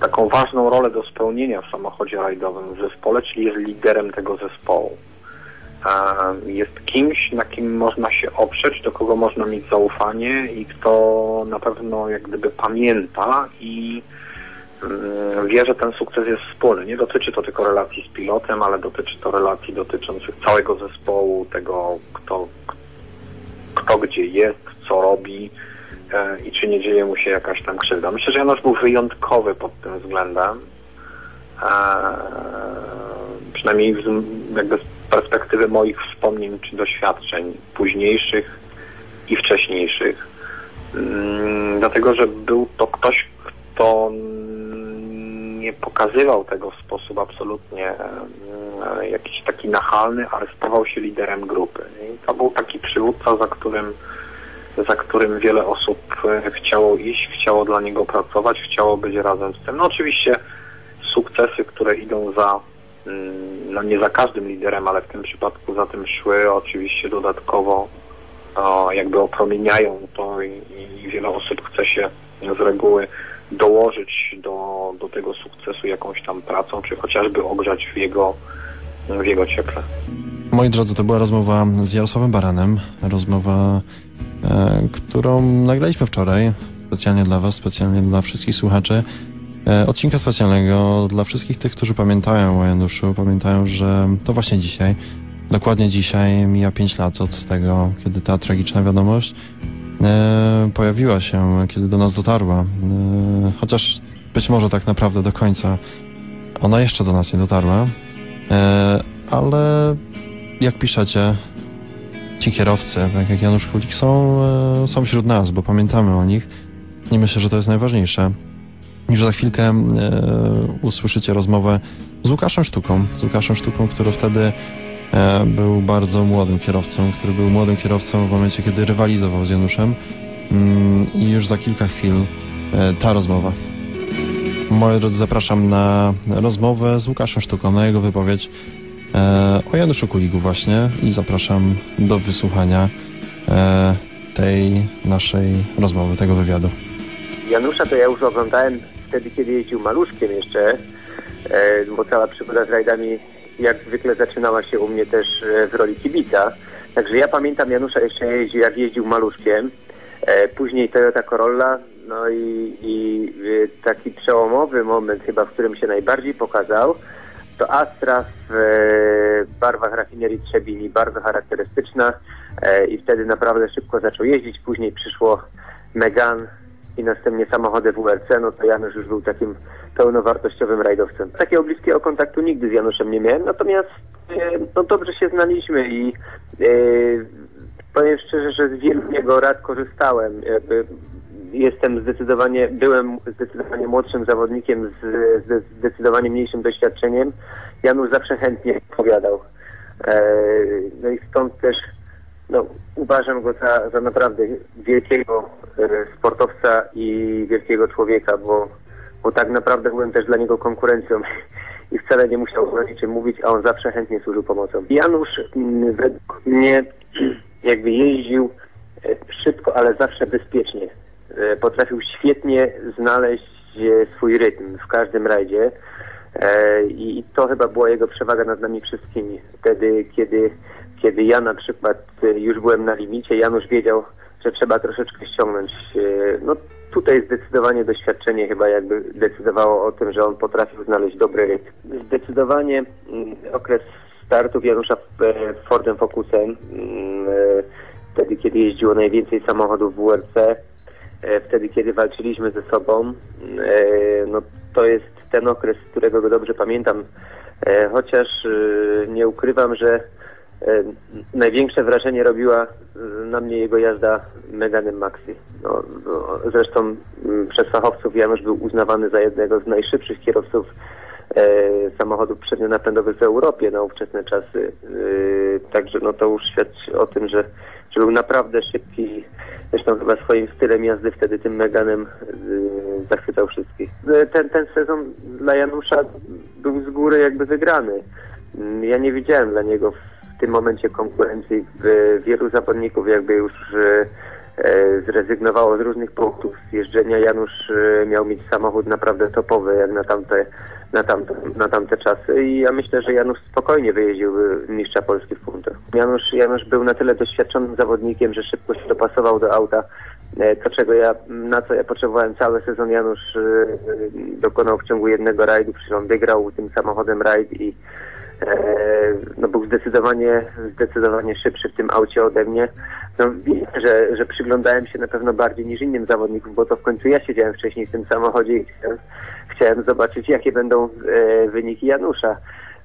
taką ważną rolę do spełnienia w samochodzie rajdowym w zespole, czyli jest liderem tego zespołu jest kimś, na kim można się oprzeć, do kogo można mieć zaufanie i kto na pewno jak gdyby pamięta i mm, wie, że ten sukces jest wspólny. Nie dotyczy to tylko relacji z pilotem, ale dotyczy to relacji dotyczących całego zespołu, tego kto, kto gdzie jest, co robi e, i czy nie dzieje mu się jakaś tam krzywda. Myślę, że Janusz był wyjątkowy pod tym względem. E, przynajmniej jakby perspektywy moich wspomnień czy doświadczeń późniejszych i wcześniejszych. Mm, dlatego, że był to ktoś, kto nie pokazywał tego w sposób absolutnie mm, jakiś taki nachalny, ale stawał się liderem grupy. I to był taki przywódca, za którym, za którym wiele osób e, chciało iść, chciało dla niego pracować, chciało być razem z tym. No oczywiście sukcesy, które idą za Mm, no nie za każdym liderem, ale w tym przypadku za tym szły oczywiście dodatkowo o, jakby opromieniają to i, i wiele osób chce się z reguły dołożyć do, do tego sukcesu jakąś tam pracą, czy chociażby ogrzać w jego, w jego cieple. Moi drodzy, to była rozmowa z Jarosławem Baranem, rozmowa, e, którą nagraliśmy wczoraj specjalnie dla Was, specjalnie dla wszystkich słuchaczy. E, odcinka specjalnego dla wszystkich tych, którzy pamiętają o Januszu, pamiętają, że to właśnie dzisiaj, dokładnie dzisiaj mija 5 lat od tego, kiedy ta tragiczna wiadomość e, pojawiła się, kiedy do nas dotarła. E, chociaż być może tak naprawdę do końca ona jeszcze do nas nie dotarła, ale jak piszecie, ci kierowcy, tak jak Janusz Kulik, są, są wśród nas, bo pamiętamy o nich i myślę, że to jest najważniejsze. Już za chwilkę e, usłyszycie rozmowę z Łukaszem Sztuką. Z Łukaszem Sztuką, który wtedy e, był bardzo młodym kierowcą, który był młodym kierowcą w momencie, kiedy rywalizował z Januszem. Mm, I już za kilka chwil e, ta rozmowa. Moi drodzy, zapraszam na rozmowę z Łukaszem Sztuką, na jego wypowiedź e, o Januszu Kuligu właśnie i zapraszam do wysłuchania e, tej naszej rozmowy, tego wywiadu. Janusza to ja już oglądałem wtedy, kiedy jeździł maluszkiem jeszcze, e, bo cała przygoda z rajdami jak zwykle zaczynała się u mnie też e, w roli kibica. Także ja pamiętam Janusza jeszcze jeździł, jak jeździł maluszkiem. E, później Toyota Corolla, no i, i taki przełomowy moment chyba, w którym się najbardziej pokazał, to Astra w barwach rafinerii Trzebini, bardzo charakterystyczna i wtedy naprawdę szybko zaczął jeździć. Później przyszło Megan, i następnie samochody WRC, no to Janusz już był takim pełnowartościowym rajdowcem. Takiego bliskiego kontaktu nigdy z Januszem nie miałem, natomiast e, no dobrze się znaliśmy i e, powiem szczerze, że z wielu jego rad korzystałem. Jakby jestem zdecydowanie, byłem zdecydowanie młodszym zawodnikiem z, z zdecydowanie mniejszym doświadczeniem. Janusz zawsze chętnie opowiadał. E, no i stąd też no, uważam go za, za naprawdę wielkiego e, sportowca i wielkiego człowieka, bo, bo tak naprawdę byłem też dla niego konkurencją i wcale nie musiał o niczym mówić, a on zawsze chętnie służył pomocą. Janusz mm, według mnie jakby jeździł e, szybko, ale zawsze bezpiecznie. E, Potrafił świetnie znaleźć swój rytm w każdym rajdzie i to chyba była jego przewaga nad nami wszystkimi. Wtedy, kiedy, kiedy ja na przykład e, już byłem na limicie, Janusz wiedział, że trzeba troszeczkę ściągnąć. E, No tutaj zdecydowanie doświadczenie chyba jakby decydowało o tym, że on potrafił znaleźć dobry rytm. Zdecydowanie mm, okres startów Janusza e, Fordem Focusem, mm, e, wtedy kiedy jeździło najwięcej samochodów w WRC, e, wtedy kiedy walczyliśmy ze sobą, e, no to jest ten okres, którego go dobrze pamiętam, chociaż e, nie ukrywam, że największe wrażenie robiła e, na mnie jego jazda Meganem Maxi. No, zresztą przez fachowców Janusz był uznawany za jednego z najszybszych kierowców e, samochodów przednionapędowych w Europie na ówczesne czasy. E, także no to już świadczy o tym, że, że był naprawdę szybki. Zresztą chyba swoim stylem jazdy wtedy tym Meganem e, zachwycał wszystkich. E, Ten, ten sezon dla Janusza był z góry jakby wygrany. Mm, Ja nie widziałem dla niego w tym momencie konkurencji. W- Wielu zawodników jakby już e, e, zrezygnowało z różnych punktów z jeżdżenia. Janusz e, miał mieć samochód naprawdę topowy jak na tamte, na tamte, na tamte czasy i ja myślę, że Janusz spokojnie wyjeździłby mistrza Polski w punktach. Janusz, Janusz był na tyle doświadczonym zawodnikiem, że szybko się dopasował do auta. To, czego ja, na co ja potrzebowałem cały sezon, Janusz dokonał w ciągu jednego rajdu, przecież on wygrał tym samochodem rajd i no był zdecydowanie, zdecydowanie szybszy w tym aucie ode mnie. No wiem, że, że przyglądałem się na pewno bardziej niż innym zawodnikom, bo to w końcu ja siedziałem wcześniej w tym samochodzie i chciałem, chciałem zobaczyć, jakie będą e, wyniki Janusza.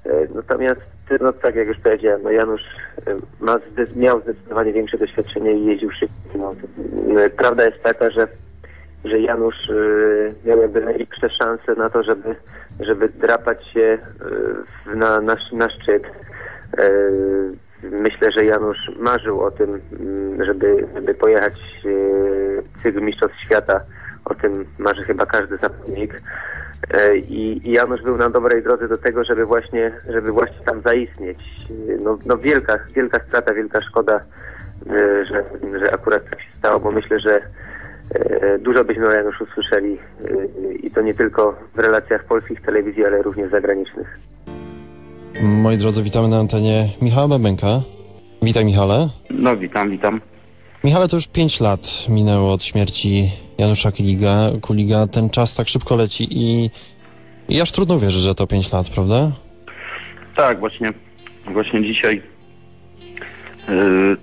E, Natomiast, no tak jak już powiedziałem, no Janusz e, ma zde- miał zdecydowanie większe doświadczenie i jeździł szybciej autem. E, Prawda jest taka, że że Janusz y, miał jakby największe szanse na to, żeby, żeby drapać się w- na, na, na szczyt. Y, myślę, że Janusz marzył o tym, mm, żeby, żeby pojechać y, cykl Mistrzostw Świata. O tym marzy chyba każdy zawodnik. I, I Janusz był na dobrej drodze do tego, żeby właśnie, żeby właśnie tam zaistnieć. No, no wielka, wielka strata, wielka szkoda, że, że akurat tak się stało, bo myślę, że E, Dużo byśmy o Januszu słyszeli e, i to nie tylko w relacjach polskich telewizji, ale również zagranicznych. Moi drodzy, witamy na antenie Michała Bębenka. Witaj Michale. No witam, witam. Michale, to już 5 lat minęło od śmierci Janusza Kuliga. Kuliga. Ten czas tak szybko leci i, i aż trudno wierzyć, że to 5 lat, prawda? Tak, właśnie, właśnie dzisiaj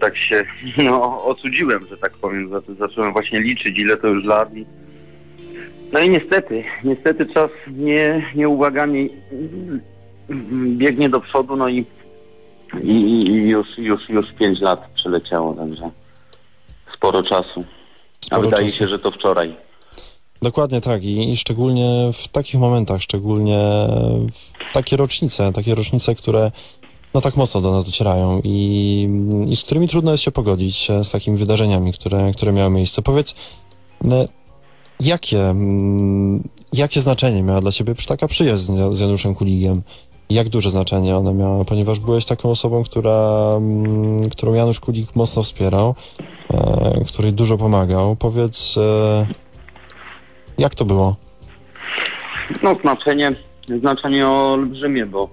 tak się no, ocudziłem, że tak powiem. Za- Zacząłem właśnie liczyć, ile to już lat. I... No i niestety, niestety czas nie, nieubłaganie biegnie do przodu, no i, i, i już, już, już 5 lat przeleciało, także sporo czasu. A Sporo wydaje czasu. się, że to wczoraj. Dokładnie tak I, i szczególnie w takich momentach, szczególnie w takie rocznice, takie rocznice, które no tak mocno do nas docierają i, i z którymi trudno jest się pogodzić e, z takimi wydarzeniami, które, które miały miejsce. Powiedz, jakie, jakie znaczenie miała dla ciebie taka przyjaźń z Januszem Kuligiem? Jak duże znaczenie ona miała, ponieważ byłeś taką osobą, która, którą Janusz Kulik mocno wspierał, e, której dużo pomagał. Powiedz, e, jak to było? No znaczenie, znaczenie olbrzymie, bo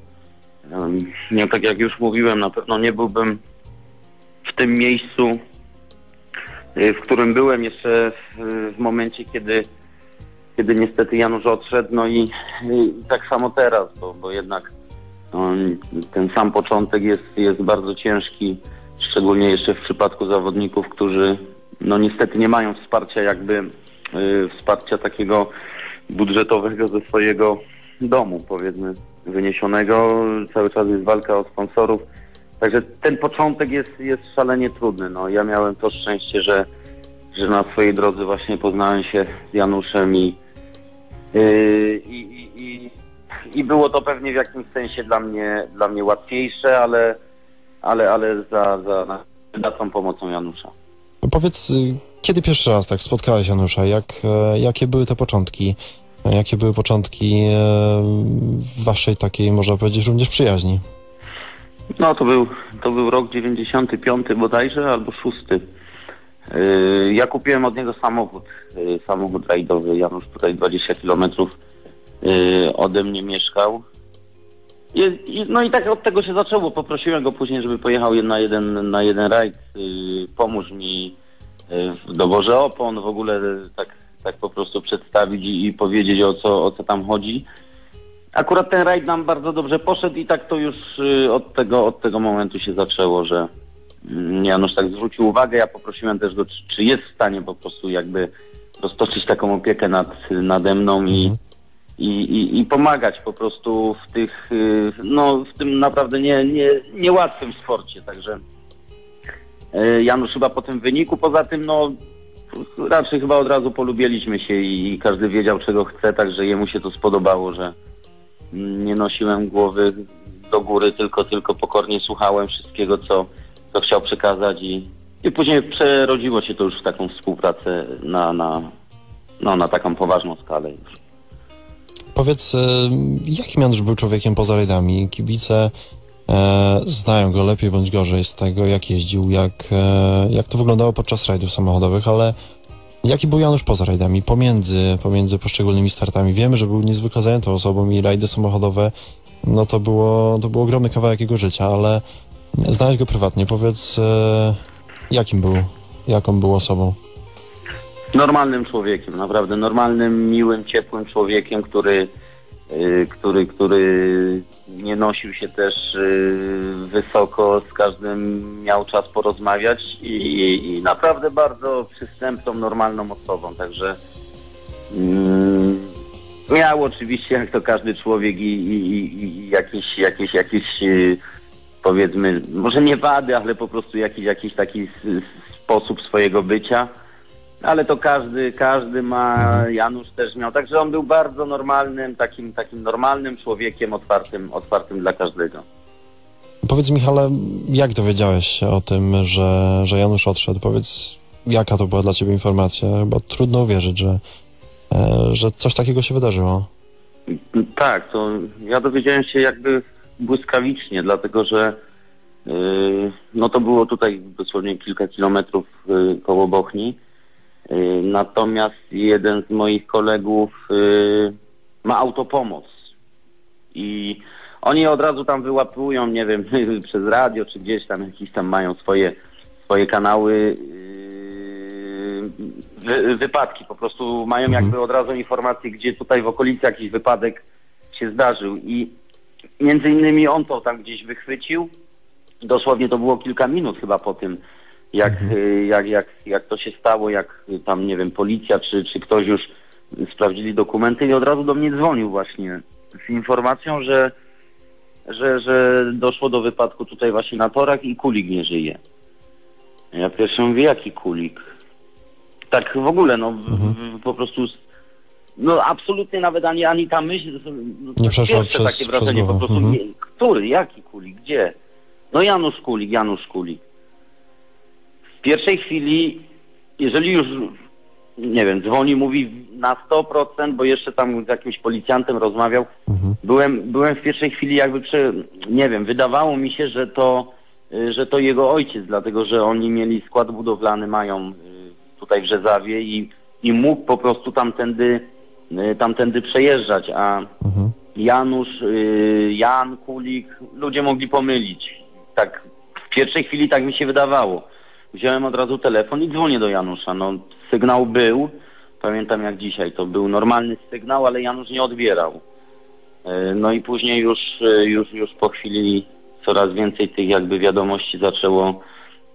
em, nie tak jak już mówiłem, na pewno nie byłbym w tym miejscu, y, w którym byłem jeszcze w, momencie, kiedy, kiedy niestety Janusz odszedł, no i, i tak samo teraz, bo, bo jednak no, ten sam początek jest, jest bardzo ciężki, szczególnie jeszcze w przypadku zawodników, którzy no niestety nie mają wsparcia jakby y, wsparcia takiego budżetowego ze swojego domu, powiedzmy, wyniesionego. Cały czas jest walka o sponsorów. Także ten początek jest, jest szalenie trudny. No, ja miałem to szczęście, że, że na swojej drodze właśnie poznałem się z Januszem i, yy, i, i, i, było to pewnie w jakimś sensie dla mnie, dla mnie łatwiejsze, ale, ale, ale za, za, za tą pomocą Janusza. Powiedz, y, kiedy pierwszy raz tak spotkałeś Janusza? Jak, e, jakie były te początki? A Jakie były początki e, waszej takiej, można powiedzieć, również przyjaźni? No to był, to był rok 95 bodajże albo 6. Yy, Ja kupiłem od niego samochód, samochód rajdowy. Janusz tutaj 20 kilometrów yy, ode mnie mieszkał. No i tak od tego się zaczęło. Poprosiłem go później, żeby pojechał na jeden, na jeden rajd. Pomóż mi w doborze opon, w ogóle tak, tak po prostu przedstawić i, i powiedzieć o co, o co tam chodzi. Akurat ten rajd nam bardzo dobrze poszedł i tak to już y, od tego, od tego momentu się zaczęło, że mm, Janusz tak zwrócił uwagę. Ja poprosiłem też go, czy, czy jest w stanie po prostu jakby roztoczyć taką opiekę nad, nade mną i, Mhm. i, i, i pomagać po prostu w tych, y, no w tym naprawdę nie, nie, niełatwym sporcie. Także y, Janusz chyba po tym wyniku, poza tym no raczej chyba od razu polubiliśmy się i, każdy wiedział czego chce, także jemu się to spodobało, że nie nosiłem głowy do góry, tylko tylko pokornie słuchałem wszystkiego, co, co chciał przekazać i, i później przerodziło się to już w taką współpracę na, na, no, na taką poważną skalę już. Powiedz, jakim Janusz był człowiekiem poza rajdami? Kibice e, znają go lepiej bądź gorzej z tego, jak jeździł, jak, e, jak to wyglądało podczas rajdów samochodowych, ale jaki był Janusz poza rajdami, pomiędzy, pomiędzy poszczególnymi startami? Wiemy, że był niezwykle zajętą osobą i rajdy samochodowe, no to było, to był ogromny kawałek jego życia, ale znałeś go prywatnie. Powiedz, e, jakim był, jaką był osobą? Normalnym człowiekiem, naprawdę normalnym, miłym, ciepłym człowiekiem, który, który, który nie nosił się też y, wysoko, z każdym miał czas porozmawiać i, i, i naprawdę bardzo przystępną, normalną osobą, także mm, miał oczywiście, jak to każdy człowiek i, i, jakieś, jakieś, jakieś y, powiedzmy, może nie wady, ale po prostu jakiś, jakiś taki sposób swojego bycia. Ale to każdy, każdy ma, Janusz też miał. Także on był bardzo normalnym, takim, takim normalnym człowiekiem, otwartym, otwartym dla każdego. Powiedz Michale, jak dowiedziałeś się o tym, że, że Janusz odszedł? Powiedz, jaka to była dla ciebie informacja? Chyba trudno uwierzyć, że, e, że coś takiego się wydarzyło. Tak, to ja dowiedziałem się jakby błyskawicznie, dlatego że yy, no to było tutaj dosłownie kilka kilometrów yy, koło Bochni. Yy, natomiast jeden z moich kolegów yy, ma autopomoc i oni od razu tam wyłapują, nie wiem, przez radio czy gdzieś tam jakieś tam mają swoje, swoje kanały yy, wy, wypadki, po prostu mają Mhm. jakby od razu informację, gdzie tutaj w okolicy jakiś wypadek się zdarzył i między innymi on to tam gdzieś wychwycił. Dosłownie to było kilka minut chyba po tym, jak, y, jak, jak, jak to się stało, jak tam, nie wiem, policja czy, czy ktoś już sprawdzili dokumenty i od razu do mnie dzwonił właśnie z informacją, że, że, że doszło do wypadku tutaj właśnie na torach i kulik nie żyje. Ja pierwszy mówię, jaki kulik? Tak w ogóle, no w, w, po prostu no absolutnie nawet ani, ani ta myśl, no, Nie przeszła pierwsze przez- takie przez wrażenie, po głowę. prostu Mhm. nie, który, jaki kulik, gdzie? No Janusz Kulik, Janusz Kulik. W pierwszej chwili, jeżeli już, nie wiem, dzwoni, mówi na 100%, bo jeszcze tam z jakimś policjantem rozmawiał, Mhm. byłem, byłem w pierwszej chwili jakby, prze, nie wiem, wydawało mi się, że to, że to jego ojciec, dlatego że oni mieli skład budowlany, mają y, tutaj w Rzezawie i, i mógł po prostu tamtędy, y, tamtędy przejeżdżać, a Mhm. Janusz, y, Jan, Kulik, ludzie mogli pomylić. Tak w pierwszej chwili tak mi się wydawało. Wziąłem od razu telefon i dzwonię do Janusza. No, sygnał był, pamiętam jak dzisiaj, to był normalny sygnał, ale Janusz nie odbierał. Y, No i później już, y, już, już po chwili coraz więcej tych jakby wiadomości zaczęło,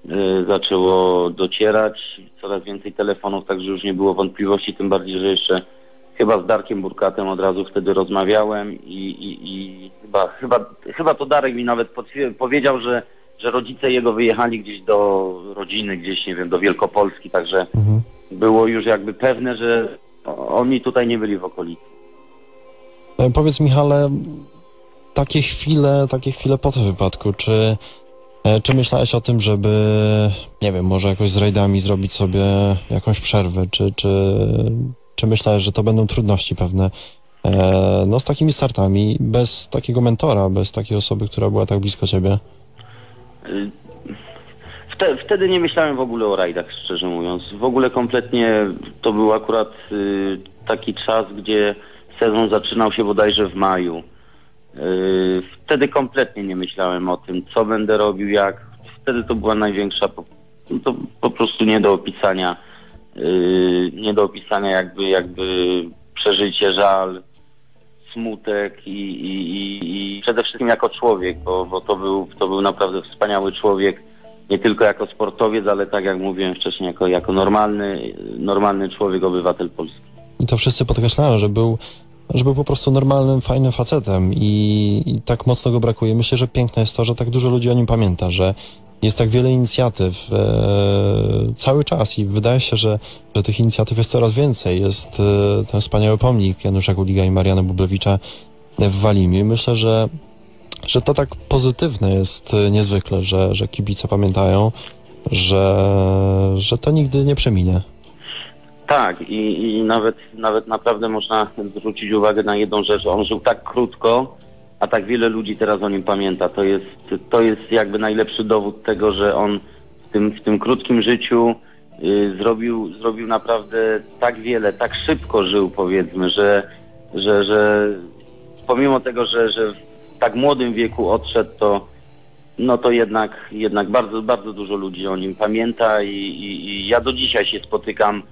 y, zaczęło docierać, coraz więcej telefonów, także już nie było wątpliwości, tym bardziej, że jeszcze chyba z Darkiem Burkatem od razu wtedy rozmawiałem i, i, i chyba, chyba, chyba to Darek mi nawet powiedział, że, że rodzice jego wyjechali gdzieś do rodziny, gdzieś nie wiem, do Wielkopolski, także Mhm. było już jakby pewne, że oni tutaj nie byli w okolicy. E, Powiedz Michale, takie chwile, takie chwile po tym wypadku, czy, e, czy myślałeś o tym, żeby, nie wiem, może jakoś z rajdami zrobić sobie jakąś przerwę, czy, czy, czy myślałeś, że to będą trudności pewne? E, no z takimi startami, bez takiego mentora, bez takiej osoby, która była tak blisko ciebie. Y, Wte, wtedy nie myślałem w ogóle o rajdach, szczerze mówiąc. W ogóle kompletnie to był akurat y, taki czas, gdzie sezon zaczynał się bodajże w maju. Y, wtedy kompletnie nie myślałem o tym, co będę robił, jak. Wtedy to była największa, to po prostu nie do opisania, nie do opisania jakby, jakby przeżycie, żal, smutek i, i, i, przede wszystkim jako człowiek, bo, bo to, był, to był naprawdę wspaniały człowiek, nie tylko jako sportowiec, ale tak jak mówiłem wcześniej, jako, jako normalny, normalny człowiek, obywatel Polski. I to wszyscy podkreślają, że był, że był po prostu normalnym, fajnym facetem i, i tak mocno go brakuje. Myślę, że piękne jest to, że tak dużo ludzi o nim pamięta, że jest tak wiele inicjatyw e, cały czas i wydaje się, że, że tych inicjatyw jest coraz więcej. Jest e, ten wspaniały pomnik Janusza Guliga i Mariana Bublewicza w Walimie. Myślę, że, że to tak pozytywne jest e, niezwykle, że, że kibice pamiętają, że, że to nigdy nie przeminie. Tak, i, i nawet, nawet naprawdę można zwrócić uwagę na jedną rzecz. On żył tak krótko, a tak wiele ludzi teraz o nim pamięta. To jest, to jest jakby najlepszy dowód tego, że on w tym, w tym krótkim życiu y, zrobił, zrobił naprawdę tak wiele, tak szybko żył powiedzmy, że, że, że pomimo tego, że, że w tak młodym wieku odszedł, to no to jednak, jednak bardzo, bardzo dużo ludzi o nim pamięta i, i, i ja do dzisiaj się spotykam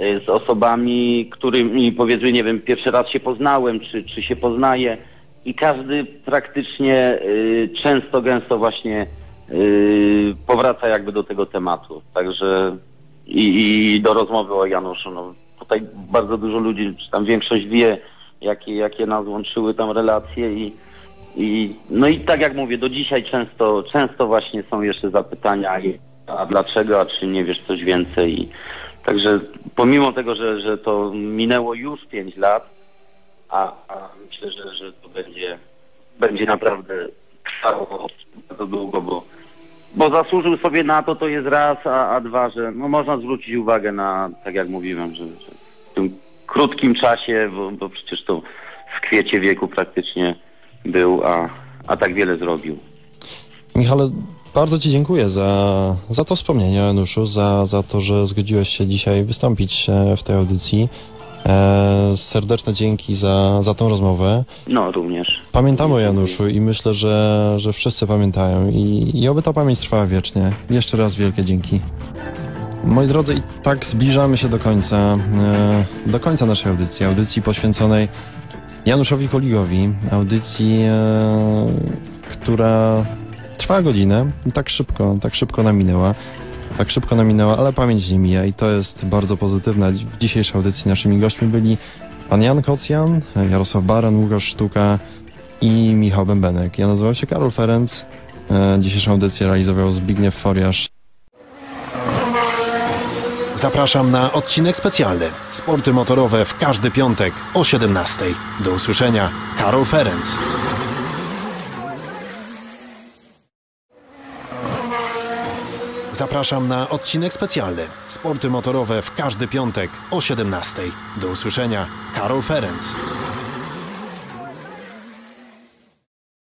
y, z osobami, którymi powiedzmy, nie wiem, pierwszy raz się poznałem, czy, czy się poznaję i każdy praktycznie y, często, gęsto właśnie y, powraca jakby do tego tematu. Także i, i do rozmowy o Januszu. No, tutaj bardzo dużo ludzi, czy tam większość wie, jakie, jakie nas łączyły tam relacje i, i no i tak jak mówię, do dzisiaj często, często właśnie są jeszcze zapytania, a dlaczego, a czy nie wiesz coś więcej. I, także pomimo tego, że, że to minęło już 5 lat, a, a myślę, że, że to będzie, będzie naprawdę trwało bardzo długo, bo, bo zasłużył sobie na to, to jest raz, a, a dwa, że no można zwrócić uwagę na, tak jak mówiłem, że, że w tym krótkim czasie, bo, bo przecież to w kwiecie wieku praktycznie był, a, a tak wiele zrobił. Michale, bardzo Ci dziękuję za, za to wspomnienie Januszu, za, za to, że zgodziłeś się dzisiaj wystąpić e, w tej audycji. E, serdeczne dzięki za, za tą rozmowę. No również. Pamiętamy o Januszu i myślę, że, że wszyscy pamiętają i, i oby ta pamięć trwała wiecznie. Jeszcze raz wielkie dzięki. Moi drodzy, i tak zbliżamy się do końca, e, do końca naszej audycji, audycji poświęconej Januszowi Koligowi, audycji, e, która trwa godzinę i tak szybko, tak szybko nam minęła. Tak szybko nam minęła, ale pamięć nie mija i to jest bardzo pozytywne. W dzisiejszej audycji naszymi gośćmi byli pan Jan Kocjan, Jarosław Baran, Łukasz Sztuka i Michał Bębenek. Ja nazywam się Karol Ferenc. E, Dzisiejszą audycję realizował Zbigniew Foriasz. Zapraszam na odcinek specjalny. Sporty motorowe w każdy piątek o 17. Do usłyszenia. Karol Ferenc. Zapraszam na odcinek specjalny. Sporty motorowe w każdy piątek o 17. Do usłyszenia. Karol Ferenc.